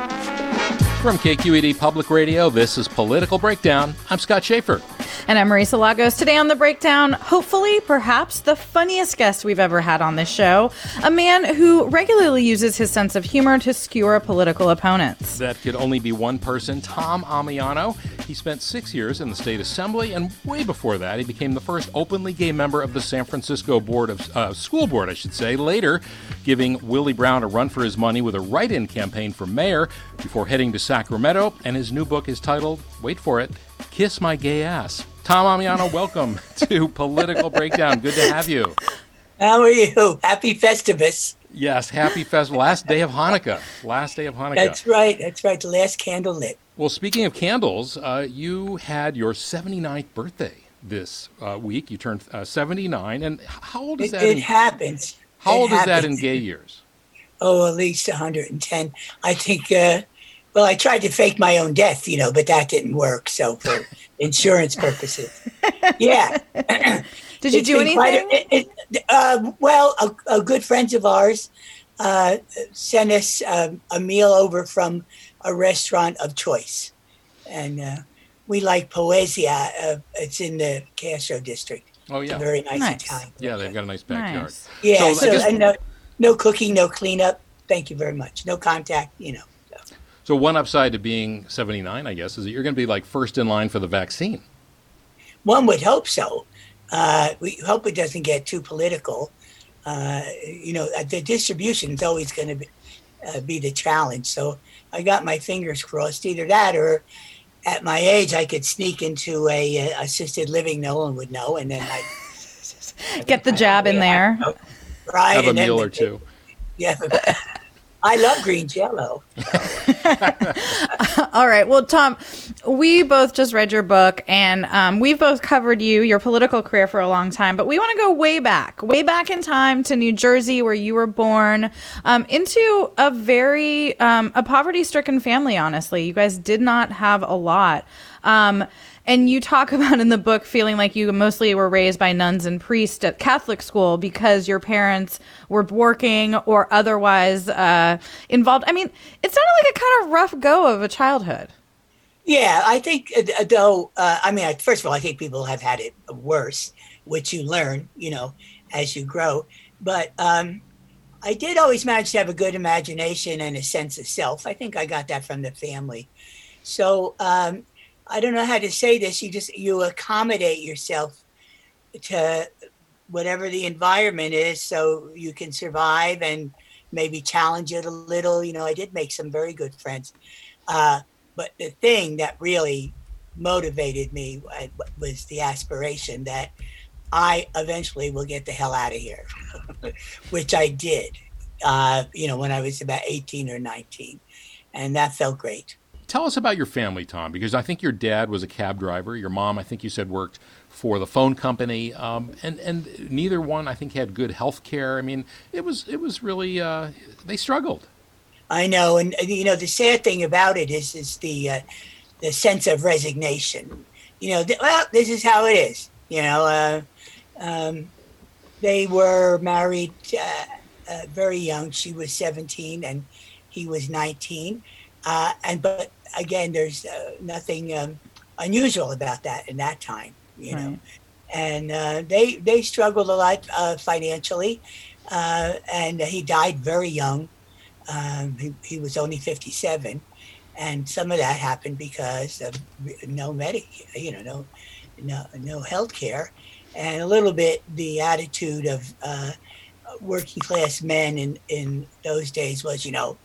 From KQED Public Radio, this is Political Breakdown. I'm Scott Schaefer. And I'm Marisa Lagos. Today on The Breakdown, hopefully, perhaps the funniest guest we've ever had on this show, a man who regularly uses his sense of humor to skewer political opponents. That could only be one person, Tom Ammiano. He spent six years in the state assembly, and way before that, he became the first openly gay member of the San Francisco Board of uh, School Board, I should say. Later, giving Willie Brown a run for his money with a write-in campaign for mayor before heading to Sacramento. And his new book is titled, wait for it, Kiss My Gay Ass. Tom Ammiano, welcome to Political Breakdown. Good to have you. How are you? Happy Festivus. Yes, happy fest. Last day of Hanukkah. Last day of Hanukkah. That's right. That's right. The last candle lit. Well, speaking of candles, uh, you had your 79th birthday this uh, week. You turned uh, 79. And how old is that? It in, happens. How it old happens. is that in gay years? Oh, at least 110. I think, uh, well, I tried to fake my own death, you know, but that didn't work. So for insurance purposes. Yeah. Did you It's do been quite anything? a- it- it- uh, well, a, a good friends of ours uh, sent us um, a meal over from a restaurant of choice. And uh, we like Poesia. Uh, it's in the Castro district. Oh, It's yeah. a very nice, Nice. Italian. Yeah, they've got a nice backyard. Nice. Yeah, So, so, guess- no, no cooking, no cleanup. Thank you very much. No contact, you know. So. So, one upside to being 79, I guess, is that you're going to be like first in line for the vaccine. One would hope so. Uh, we hope it doesn't get too political. Uh, you know, uh, the distribution is always going to be, uh, be the challenge. So I got my fingers crossed. Either that, or at my age, I could sneak into a uh, assisted living. No one would know, and then I Get the jab in there. right Have a meal or two. Yeah, I love green jello. All right. Well, Tom, we both just read your book and um, we've both covered you, your political career for a long time, but we want to go way back, way back in time to New Jersey where you were born, um, into a very, um, a poverty stricken family, honestly. You guys did not have a lot. And you talk about in the book feeling like you mostly were raised by nuns and priests at Catholic school because your parents were working or otherwise uh, involved. I mean, it sounded like a kind of rough go of a childhood. Yeah, I think uh, though. Uh, I mean, first of all, I think people have had it worse, which you learn, you know, as you grow. But um, I did always manage to have a good imagination and a sense of self. I think I got that from the family. So um, I don't know how to say this. You just you accommodate yourself to whatever the environment is, so you can survive and maybe challenge it a little. You know, I did make some very good friends. Uh, but the thing that really motivated me was the aspiration that I eventually will get the hell out of here, which I did, uh, you know, when I was about 18 or 19. And that felt great. Tell us about your family, Tom, because I think your dad was a cab driver. Your mom, I think you said, worked for the phone company, um, and and neither one, I think, had good health care. I mean, it was it was really uh, they struggled. I know, and you know the sad thing about it is is the uh, the sense of resignation. You know, th- well, this is how it is. You know, uh, um, they were married uh, uh, very young. She was seventeen, and he was nineteen. Uh, and but again, there's uh, nothing um, unusual about that in that time. You know, and uh, they they struggled a lot uh, financially, uh, and he died very young. Um, he, he was only 57. and some of that happened because of no medic, you know, no no no health care, and a little bit the attitude of uh, working class men in in those days was, you know,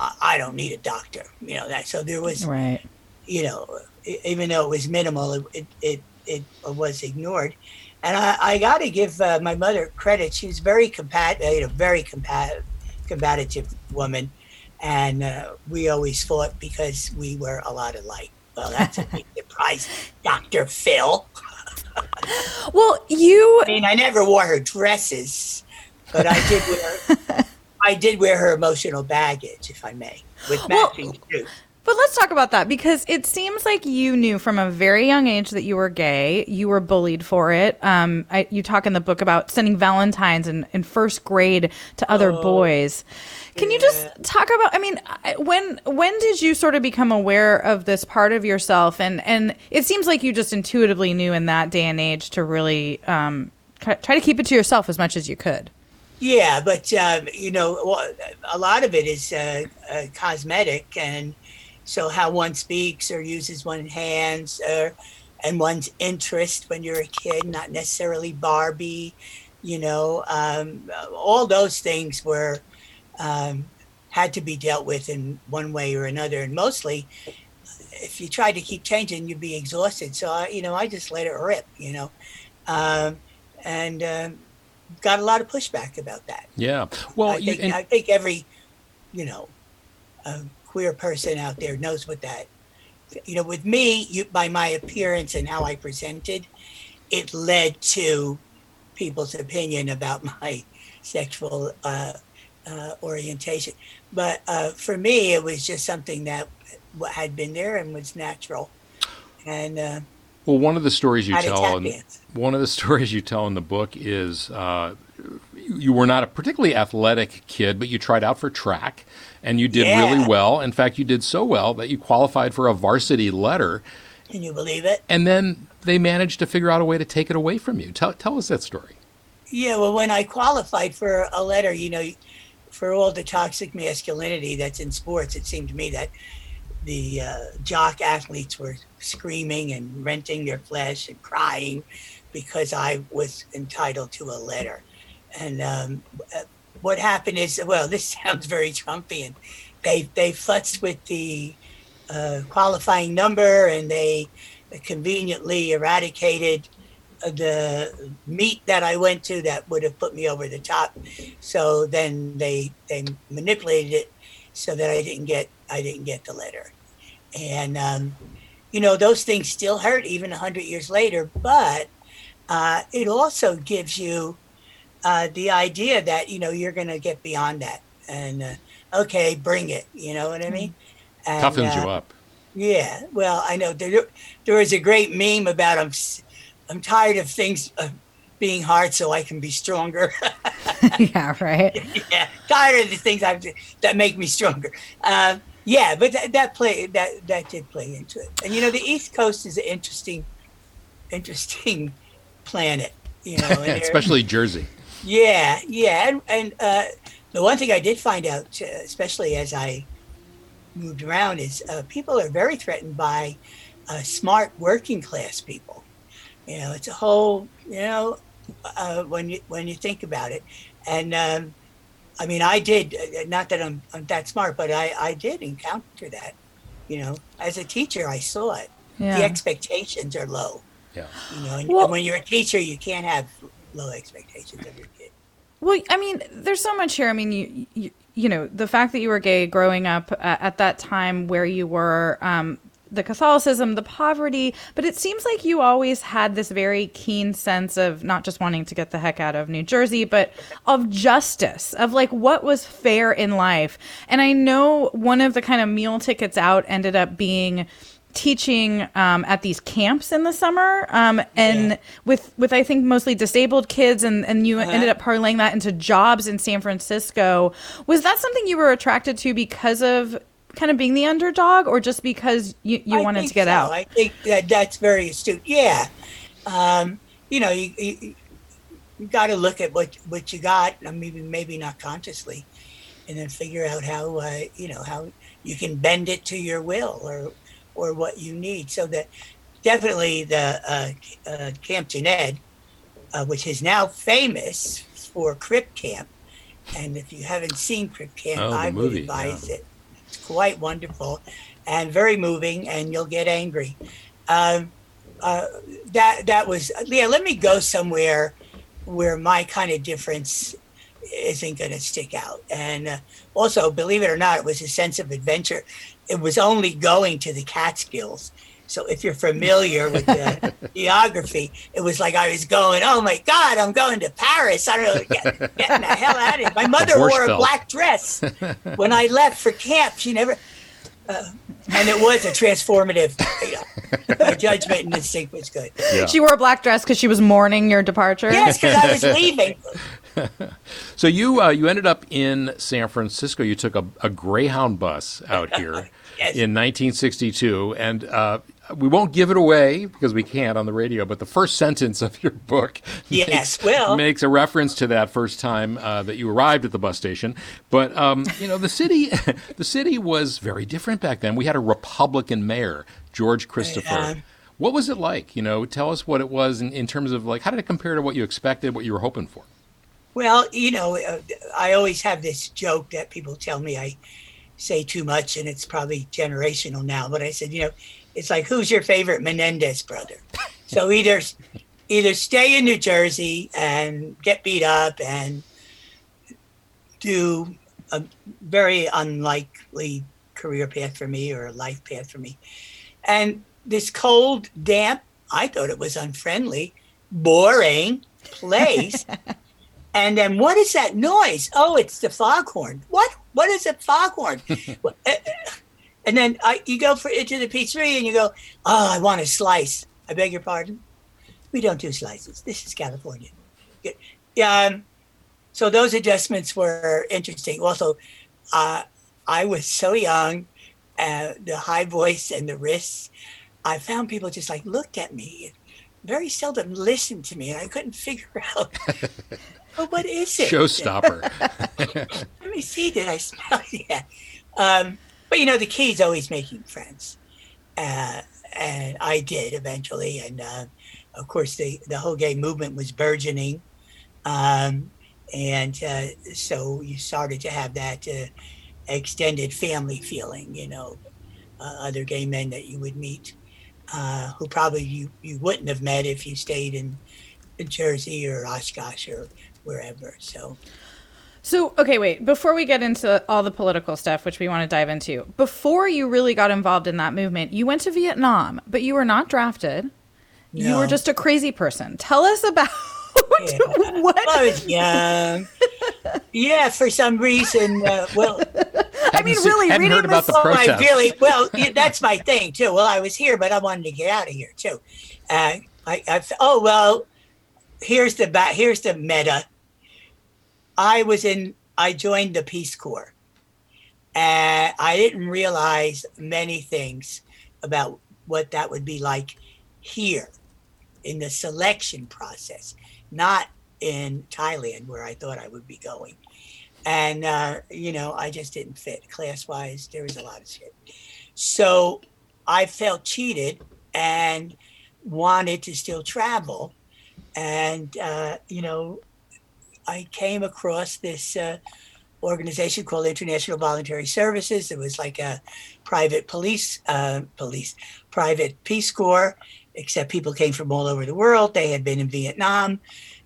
I, I don't need a doctor, you know that. So there was, right. you know, even though it was minimal, it it it, it was ignored. And I, I got to give uh, my mother credit. She was very compat, you know, very compat, combative woman, and uh, we always fought because we were a lot alike. Well, that's a big surprise, Doctor Phil. well, you. I mean, I never wore her dresses, but I did wear. I did wear her emotional baggage, if I may, with matching well, shoes. But let's talk about that because it seems like you knew from a very young age that you were gay. You were bullied for it. Um, I, you talk in the book about sending Valentines in, in first grade to other oh, boys. Can yeah. you just talk about? I mean, when when did you sort of become aware of this part of yourself? And and it seems like you just intuitively knew in that day and age to really um, try to keep it to yourself as much as you could. Yeah, but um, you know, a lot of it is uh, uh, cosmetic and so how one speaks or uses one's hands or, and one's interest when you're a kid, not necessarily Barbie, you know, um, all those things were um, had to be dealt with in one way or another. And mostly, if you tried to keep changing, you'd be exhausted. So, I, you know, I just let it rip, you know, um, and uh, got a lot of pushback about that. Yeah. Well, I think, you, and- I think every, you know, um, queer person out there knows what that you know with me you, by my appearance and how i presented it led to people's opinion about my sexual uh, uh, orientation but uh, for me it was just something that had been there and was natural and uh, well one of the stories you tell in, one of the stories you tell in the book is uh, you were not a particularly athletic kid but you tried out for track and you did yeah. really well. In fact, you did so well that you qualified for a varsity letter. Can you believe it? And then they managed to figure out a way to take it away from you. Tell, tell us that story. Yeah, well, when I qualified for a letter, you know, for all the toxic masculinity that's in sports, it seemed to me that the uh, jock athletes were screaming and renting their flesh and crying because I was entitled to a letter. And um, what happened is, well, this sounds very Trumpian. They they futzed with the uh, qualifying number and they conveniently eradicated the meet that I went to that would have put me over the top. So then they they manipulated it so that I didn't get I didn't get the letter, and um, you know those things still hurt even hundred years later. But uh, it also gives you uh, the idea that you know you're going to get beyond that and uh, okay bring it you know what i mean? And, toughens uh, you up. yeah well i know there, there was a great meme about i'm i'm tired of things uh, being hard so i can be stronger. Yeah right. Yeah tired of the things I've, that make me stronger. Uh, yeah but that, that play that that did play into it. And you know the east coast is an interesting interesting planet you know especially jersey. Yeah, yeah, and, and uh, the one thing I did find out, uh, especially as I moved around, is uh, people are very threatened by uh, smart working class people. You know, it's a whole, you know, uh, when you when you think about it, and um, I mean, I did uh, not that I'm, I'm that smart, but I I did encounter that. You know, as a teacher, I saw it. Yeah. The expectations are low. Yeah. You know, and, well, and when you're a teacher, you can't have low expectations of your kid. Well, I mean, there's so much here. I mean, you, you, you know, the fact that you were gay growing up at, at that time where you were, um, the Catholicism, the poverty, but it seems like you always had this very keen sense of not just wanting to get the heck out of New Jersey, but of justice, of like what was fair in life. And I know one of the kind of meal tickets out ended up being teaching um, at these camps in the summer um, and yeah. with with I think mostly disabled kids and and you uh-huh. ended up parlaying that into jobs in San Francisco was that something you were attracted to because of kind of being the underdog or just because you, you wanted to get so. out I think that that's very astute yeah um, you know you, you, you got to look at what what you got maybe maybe not consciously and then figure out how uh, you know how you can bend it to your will or or what you need. So that definitely the uh, uh, Camp Jened, uh, which is now famous for Crip Camp, and if you haven't seen Crip Camp, Oh, the I would movie, advise yeah. it. It's quite wonderful and very moving, and you'll get angry. Um, uh, that that was yeah. Let me go somewhere where my kind of difference isn't going to stick out. And uh, also, believe it or not, it was a sense of adventure. It was only going to the Catskills. So if you're familiar with the geography, it was like I was going, oh my God, I'm going to Paris. I don't know, get, getting the hell out of here. My mother wore a black dress when I left for camp. She never, uh, and it was a transformative, you know, my judgment and instinct was good. Yeah. She wore a black dress because she was mourning your departure. Yes, because I was leaving. So you uh, you ended up in San Francisco. You took a, a Greyhound bus out here Yes. in 1962, and uh, we won't give it away because we can't on the radio. But the first sentence of your book Yes, makes, well- makes a reference to that first time uh, that you arrived at the bus station. But um, you know the city the city was very different back then. We had a Republican mayor, George Christopher. um, what was it like? You know, tell us what it was in, in terms of like how did it compare to what you expected, what you were hoping for? Well, you know, uh, I always have this joke that people tell me I say too much, and it's probably generational now. But I said, you know, it's like, who's your favorite Menendez brother? so either either stay in New Jersey and get beat up and do a very unlikely career path for me or a life path for me, and this cold, damp. I thought it was unfriendly, boring place. And then what is that noise? Oh, it's the foghorn. What? What is a foghorn? Uh, uh, And then I, you go for into the pizzeria and you go, oh, I want a slice. I beg your pardon. We don't do slices. This is California. Yeah. Um, so those adjustments were interesting. Also, uh, I was so young, uh, the high voice and the wrists. I found people just like looked at me, very seldom listened to me, and I couldn't figure out. oh, what is it? Showstopper. Let me see. Did I smell? Yeah. Um, but you know, the key is always making friends, uh, and I did eventually. And uh, of course, the the whole gay movement was burgeoning, um, and uh, so you started to have that uh, extended family feeling. You know, uh, other gay men that you would meet, uh, who probably you you wouldn't have met if you stayed in, in Jersey or Oshkosh or wherever. So. So, okay, wait. Before we get into all the political stuff, which we want to dive into, before you really got involved in that movement, you went to Vietnam, but you were not drafted. You were just a crazy person. Tell us about Yeah. what. I was young. yeah, for some reason. Uh, well, I mean, really, hadn't reading heard about this- the oh, I really well. Yeah, that's my thing too. Well, I was here, but I wanted to get out of here too. Uh, I, I, oh well, here's the ba- here's the meta. I was in. I joined the Peace Corps, and I didn't realize many things about what that would be like here in the selection process, not in Thailand where I thought I would be going. And uh, you know, I just didn't fit class wise. There was a lot of shit. So I felt cheated and wanted to still travel. And uh, you know, I came across this uh, organization called International Voluntary Services. It was like a private police, uh, police, private Peace Corps, except people came from all over the world. They had been in Vietnam,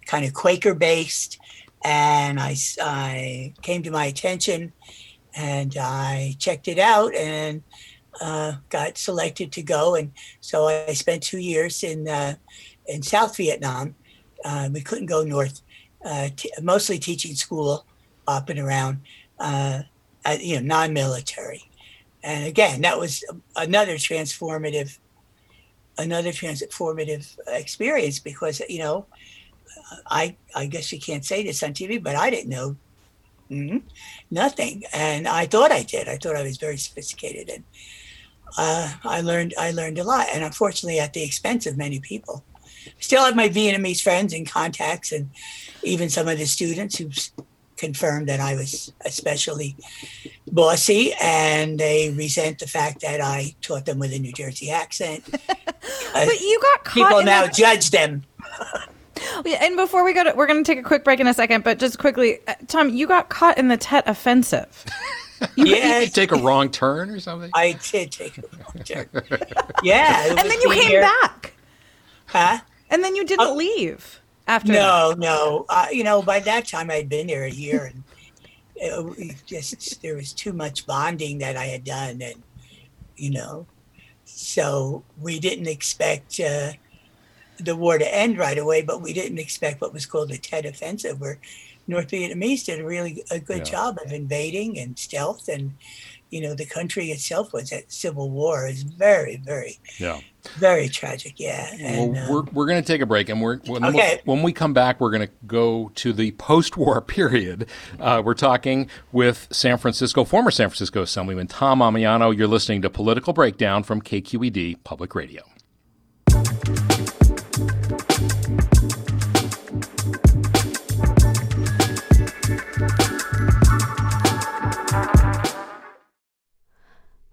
kind of Quaker based. And I, I came to my attention and I checked it out and uh, got selected to go. And so I spent two years in, uh, in South Vietnam. Uh, we couldn't go north, t- mostly teaching school up and around, uh, uh, you know, non-military. And again, that was another transformative, another transformative experience because you know, I I guess you can't say this on TV, but I didn't know mhm, nothing, and I thought I did. I thought I was very sophisticated, and uh, I learned I learned a lot, and unfortunately at the expense of many people. Still have my Vietnamese friends and contacts, and even some of the students who s- confirmed that I was especially bossy, and they resent the fact that I taught them with a New Jersey accent. but you got caught. People in now the- judge them. And before we go to, we're going to take a quick break in a second, but just quickly, uh, Tom, you got caught in the Tet offensive. Yeah, You take a wrong turn or something? I did take a wrong turn. Yeah, And then you came year- back. Huh? And then you didn't leave after that. No, no. Uh, you know, by that time I'd been there a year, and it, it just there was too much bonding that I had done, and you know, so we didn't expect uh, the war to end right away, but we didn't expect what was called the Tet Offensive, where North Vietnamese did a really a good Yeah. job of invading and stealth, and you know, the country itself was at civil war. Is very, very, Yeah. Very tragic. Yeah. Well, And, uh, we're, we're going to take a break, and we're when, Okay. when we come back, we're going to go to the post-war period. Uh, we're talking with San Francisco, former San Francisco Assemblyman Tom Ammiano. You're listening to Political Breakdown from KQED Public Radio.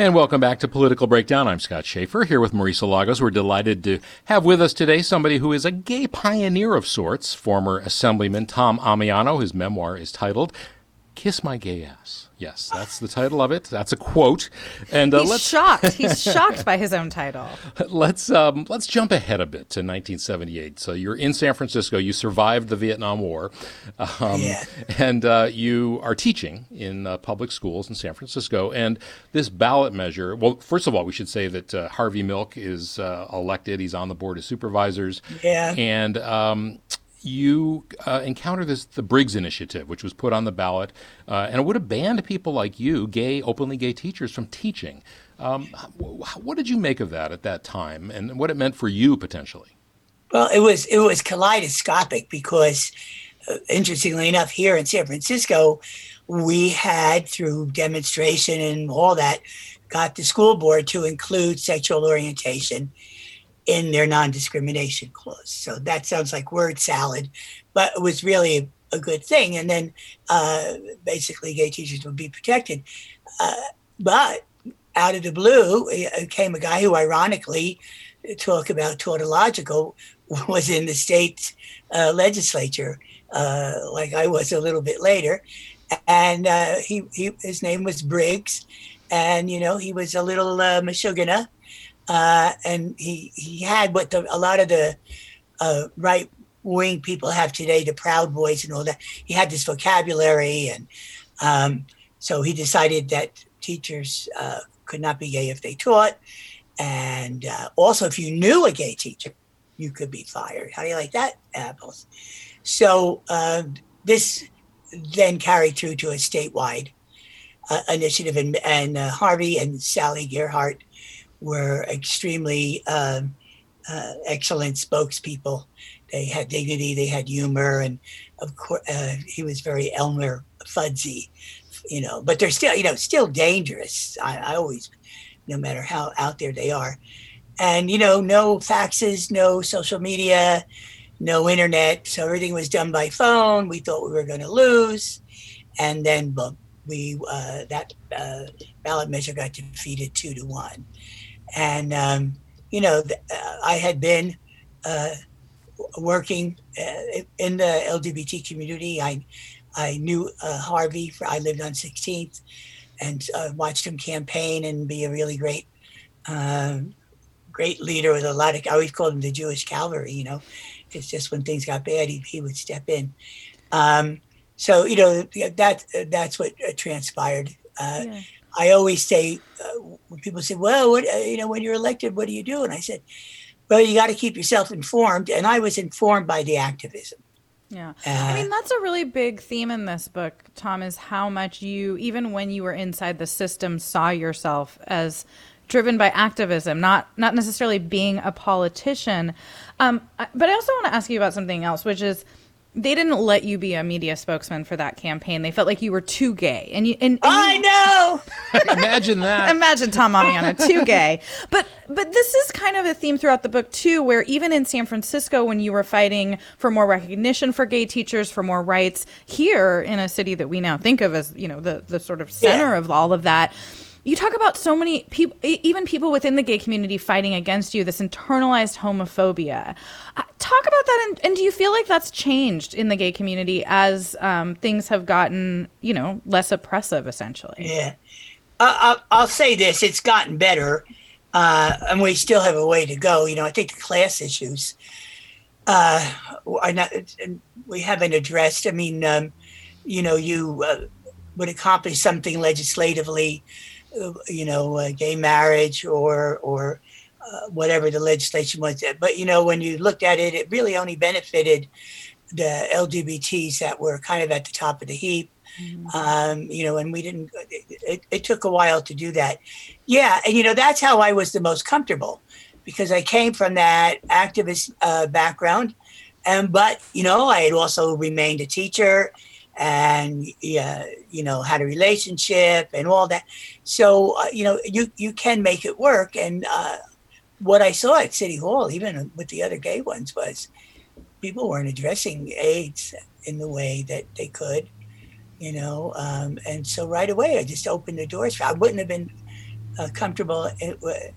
And welcome back to Political Breakdown. I'm Scott Schaefer here with Marisa Lagos. We're delighted to have with us today somebody who is a gay pioneer of sorts, former Assemblyman Tom Ammiano. His memoir is titled Kiss My Gay Ass. Yes, that's the title of it. That's a quote. And uh, He's let's shocked. He's shocked by his own title. let's um, let's jump ahead a bit to 1978. So you're in San Francisco. You survived the Vietnam War, um, Yeah. and uh, you are teaching in uh, public schools in San Francisco. And this ballot measure. Well, first of all, we should say that uh, Harvey Milk is uh, elected. He's on the board of supervisors. Yeah. And um, you uh, encounter this the Briggs Initiative, which was put on the ballot, uh, and it would have banned people like you, gay, openly gay teachers, from teaching. Um, wh- what did you make of that at that time, and what it meant for you potentially? Well, it was it was kaleidoscopic because, uh, interestingly enough, here in San Francisco, we had through demonstration and all that, got the school board to include sexual orientation in their non-discrimination clause. So that sounds like word salad, but it was really a good thing. And then uh, basically, gay teachers would be protected. Uh, but out of the blue uh, came a guy who, ironically, talk about tautological was in the state uh, legislature, uh, like I was a little bit later, and uh, he, he his name was Briggs, and you know he was a little uh, Meshuggah, uh, and he he had what the, a lot of the uh, right wing people have today, the Proud Boys and all that. He had this vocabulary, and um, so he decided that teachers uh, could not be gay if they taught. And uh, also, if you knew a gay teacher, you could be fired. How do you like that, apples? So uh, this then carried through to a statewide uh, initiative, and, and uh, Harvey and Sally Gearhart were extremely um, uh, excellent spokespeople. They had dignity, they had humor, and of course, uh, he was very Elmer Fudsy, you know. But they're still, you know, still dangerous. I, I always no matter how out there they are. And, you know, no faxes, no social media, no internet. So everything was done by phone. We thought we were going to lose. And then, boom, we, uh, that uh, ballot measure got defeated two to one. And, um, you know, uh, I had been uh, working uh, in the LGBT community. I, I knew uh, Harvey, for, I lived on 16th and uh, watched him campaign and be a really great, uh, great leader with a lot of. I always called him the Jewish cavalry. You know, it's just when things got bad, he, he would step in. Um, so you know that that's what uh, transpired. Yeah. I always say uh, when people say, "Well, what, uh, you know, when you're elected, what do you do?" And I said, "Well, you got to keep yourself informed." And I was informed by the activism. Yeah. Uh, I mean, that's a really big theme in this book, Tom, is how much you, even when you were inside the system, saw yourself as driven by activism, not not necessarily being a politician. Um, but I also want to ask you about something else, which is they didn't let you be a media spokesman for that campaign. They felt like you were too gay, and you. And, and I know. Imagine that. Imagine Tom Ammiano too gay. But but this is kind of a theme throughout the book too, where even in San Francisco, when you were fighting for more recognition for gay teachers, for more rights, here in a city that we now think of as you know the the sort of center yeah. of all of that you talk about so many people, even people within the gay community fighting against you, this internalized homophobia. Uh, talk about that, and, and, do you feel like that's changed in the gay community as um, things have gotten, you know, less oppressive, essentially? Yeah, I'll, I'll, say this: it's gotten better, uh, and we still have a way to go. You know, I think the class issues uh, are not we haven't addressed. I mean, um, you know, you uh, would accomplish something legislatively you know, uh, gay marriage or or uh, whatever the legislation was. But you know, when you looked at it, it really only benefited the LGBTs that were kind of at the top of the heap. Mm-hmm. Um, you know, and we didn't. It, it, took a while to do that. Yeah, and you know that's how I was the most comfortable because I came from that activist uh, background, and but you know I had also remained a teacher and yeah, you know had a relationship and all that. So uh, you know you you can make it work. And uh, what I saw at City Hall, even with the other gay ones, was people weren't addressing AIDS in the way that they could, you know. Um, and so right away, I just opened the doors. I wouldn't have been uh, comfortable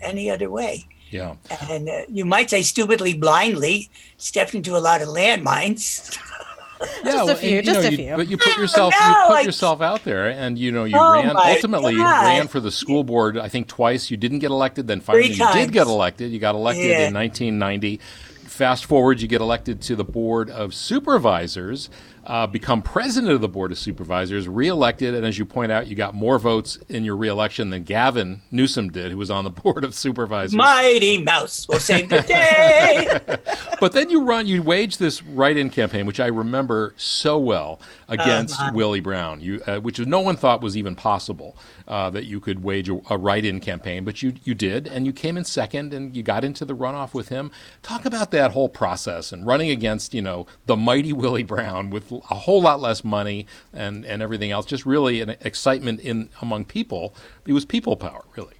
any other way. Yeah. And uh, you might say stupidly, blindly, stepped into a lot of landmines. yeah, just a few, and, just know, a few. but you put yourself no, you put like, yourself out there, and you know you oh ran ultimately God. ran for the school board. I think twice. You didn't get elected. Then finally you did get elected. You got elected yeah. in 1990. Fast forward, you get elected to the board of supervisors uh, become president of the Board of Supervisors, reelected, and as you point out, you got more votes in your reelection than Gavin Newsom did, who was on the Board of Supervisors. Mighty Mouse will save the day. but then you run, you wage this write-in campaign, which I remember so well, against uh, Willie Brown, you, uh, which no one thought was even possible uh, that you could wage a, a write-in campaign, but you you did, and you came in second, and you got into the runoff with him. Talk about that whole process and running against you know the mighty Willie Brown with a whole lot less money and and everything else. Just really an excitement in among people. It was people power, really.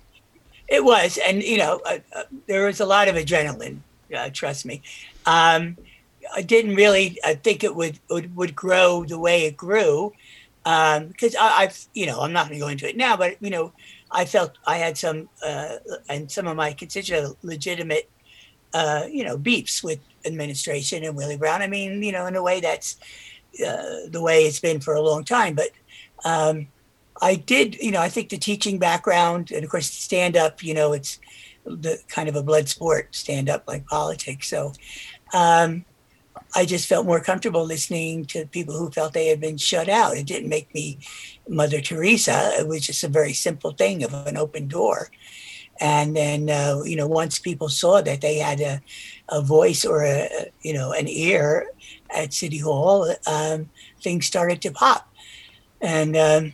It was, and you know, uh, uh, there was a lot of adrenaline. Uh, trust me. Um, I didn't really I think it would, would would grow the way it grew because um, I've you know I'm not going to go into it now, but you know I felt I had some uh, and some of my constituents legitimate uh, you know beefs with administration and Willie Brown. I mean you know in a way that's uh, the way it's been for a long time, but. Um, I did, you know, I think the teaching background and of course stand up, you know, it's the kind of a blood sport, stand up like politics. So um, I just felt more comfortable listening to people who felt they had been shut out. It didn't make me Mother Teresa. It was just a very simple thing of an open door. And then, uh, you know, once people saw that they had a, a voice or a, you know, an ear at City Hall, um, things started to pop. And um,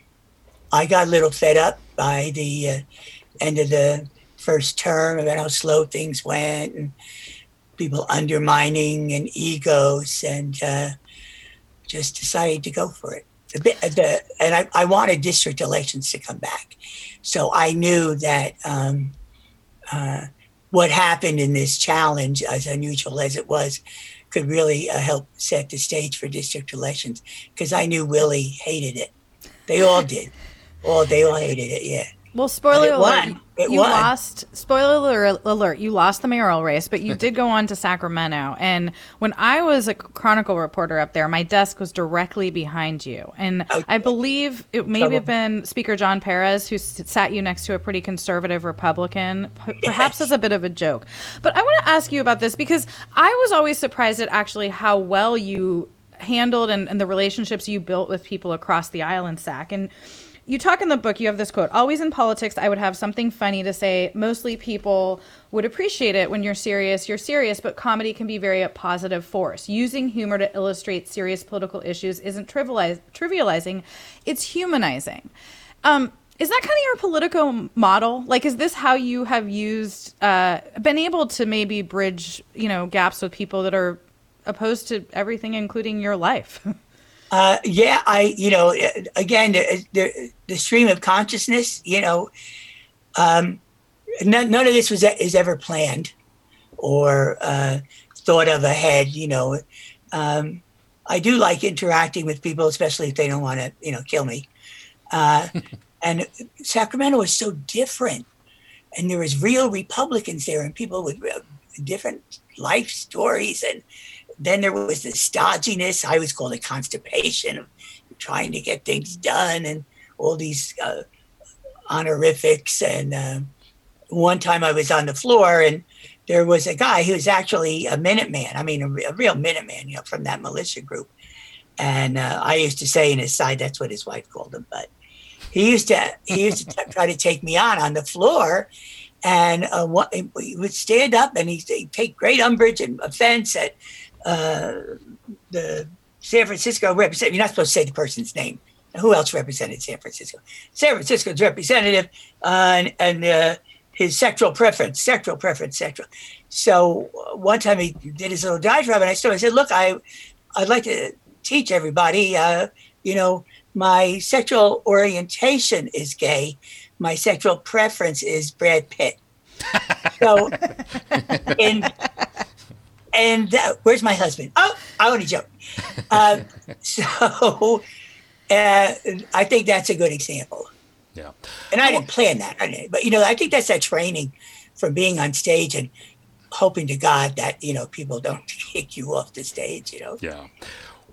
I got a little fed up by the uh, end of the first term about how slow things went. And, people undermining and egos and uh, just decided to go for it. Bit, the, and I, I, wanted district elections to come back. So I knew that um, uh, what happened in this challenge, as unusual as it was, could really uh, help set the stage for district elections because I knew Willie hated it. They all did. Oh, they all hated it, yeah. Well, spoiler alert. won. It you won. lost. Spoiler alert. You lost the mayoral race, but you did go on to Sacramento. And when I was a Chronicle reporter up there, my desk was directly behind you. And I believe it may have been Speaker John Perez who sat you next to a pretty conservative Republican, perhaps as a bit of a joke. But I want to ask you about this because I was always surprised at actually how well you handled and, and the relationships you built with people across the in SAC. And you talk in the book, you have this quote Always in politics, I would have something funny to say. Mostly people would appreciate it when you're serious. You're serious, but comedy can be very a positive force. Using humor to illustrate serious political issues isn't trivializing, it's humanizing. Um, is that kind of your political model? Like, is this how you have used, uh, been able to maybe bridge, you know, gaps with people that are opposed to everything, including your life? Uh, yeah, I, you know, uh, again, the, the, the stream of consciousness, you know, um, none, none of this was is ever planned or uh, thought of ahead. You know, um, I do like interacting with people, especially if they don't want to, you know, kill me. Uh, and Sacramento is so different, and there was real Republicans there, and people with different life stories, and then there was the stodginess. I always call it constipation of trying to get things done, and all these uh, honorifics. And um one time I was on the floor, and there was a guy who was actually a Minuteman. I mean, a, a real Minuteman, you know, from that militia group. And uh, I used to say in his side, that's what his wife called him. But he used to he used to try to take me on on the floor, and uh, what, he would stand up and he'd, he'd take great umbrage and offense at uh, the San Francisco representative. You're not supposed to say the person's name. Who else represented San Francisco? San Francisco's representative uh, and, and uh, his sexual preference, sexual preference, sexual. So uh, one time he did his little diatribe, and I stood. I said, "Look, I, I'd like to teach everybody. Uh, you know, my sexual orientation is gay. My sexual preference is Brad Pitt. so, and and where's my husband? Oh, I only joke. Uh, so, uh, I think that's a good example. Yeah. And I didn't plan that, didn't, but you know, I think that's that training from being on stage and hoping to God that you know people don't kick you off the stage. You know. Yeah.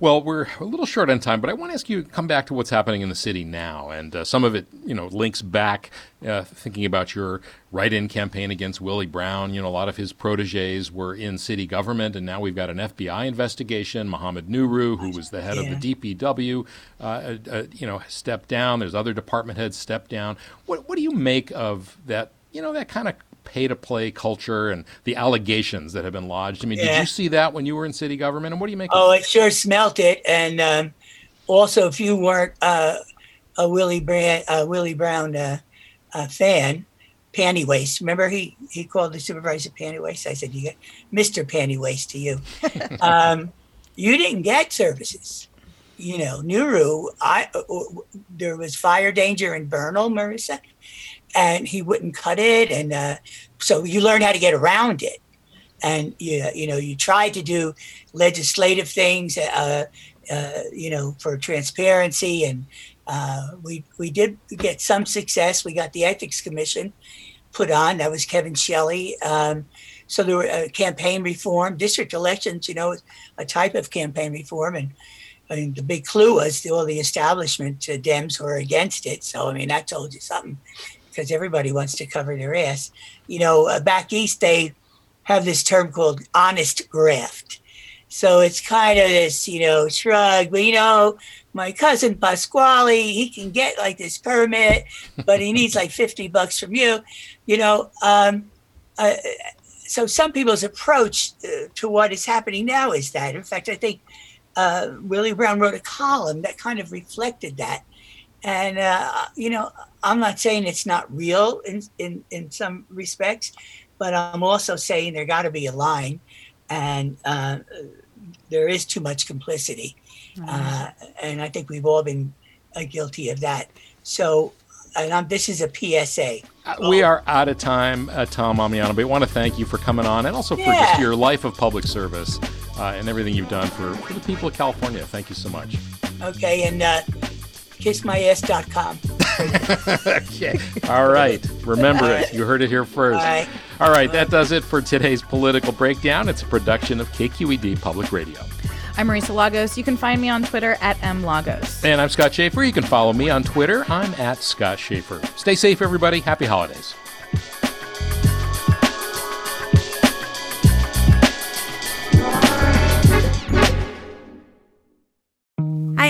Well, we're a little short on time, but I want to ask you to come back to what's happening in the city now, and uh, some of it, you know, links back uh, thinking about your write-in campaign against Willie Brown. You know, a lot of his proteges were in city government, and now we've got an FBI investigation. Mohammed Nuru, who was the head Yeah. of the DPW, uh, uh, uh, you know, stepped down. There's other department heads stepped down. What what do you make of that? You know, that kind of pay-to-play culture and the allegations that have been lodged. I mean, did you see that when you were in city government? And what do you make? Oh, of it sure smelt it. And um, also, if you weren't uh, a Willie Brown, uh, Willie Brown uh, uh, fan, Panty Waist. Remember, he he called the supervisor Panty Waist. I said, "You get Mister Panty Waist to you." um, you didn't get services. You know, Nuru. I uh, uh, there was fire danger in Bernal, Marisa, and he wouldn't cut it, and uh, so you learn how to get around it. And you, you know you try to do legislative things uh, uh, you know for transparency and uh, we we did get some success. We got the ethics commission put on. That was kevin shelley. Um, so there were uh, campaign reform district elections you know a type of campaign reform and I mean, the big clue was all the establishment uh, Dems were against it. So, I mean, that told you something because everybody wants to cover their ass. You know, uh, back east, they have this term called honest graft. So it's kind of this, you know, shrug. But, you know, my cousin Pasquale, he can get like this permit, but he needs like 50 bucks from you, you know. Um, uh, so some people's approach uh, to what is happening now is that. In fact, I think uh, Willie Brown wrote a column that kind of reflected that. And, uh, you know, I'm not saying it's not real in, in, in some respects, but I'm also saying there got to be a line, and uh, there is too much complicity, uh, and I think we've all been uh, guilty of that. So, and I'm, this is a PSA. Uh, we are out of time, uh, Tom Ammiano, but we want to thank you for coming on and also for Yeah. just your life of public service uh, and everything you've done for, for the people of California. Thank you so much. Okay, and uh, kissmyass.com. okay. All right. Remember it. You heard it here first. All right. All right. That does it for today's political breakdown. It's a production of KQED Public Radio. I'm Marisa Lagos. You can find me on Twitter at mlagos. And I'm Scott Schaefer. You can follow me on Twitter. I'm at Scott Schaefer. Stay safe, everybody. Happy holidays.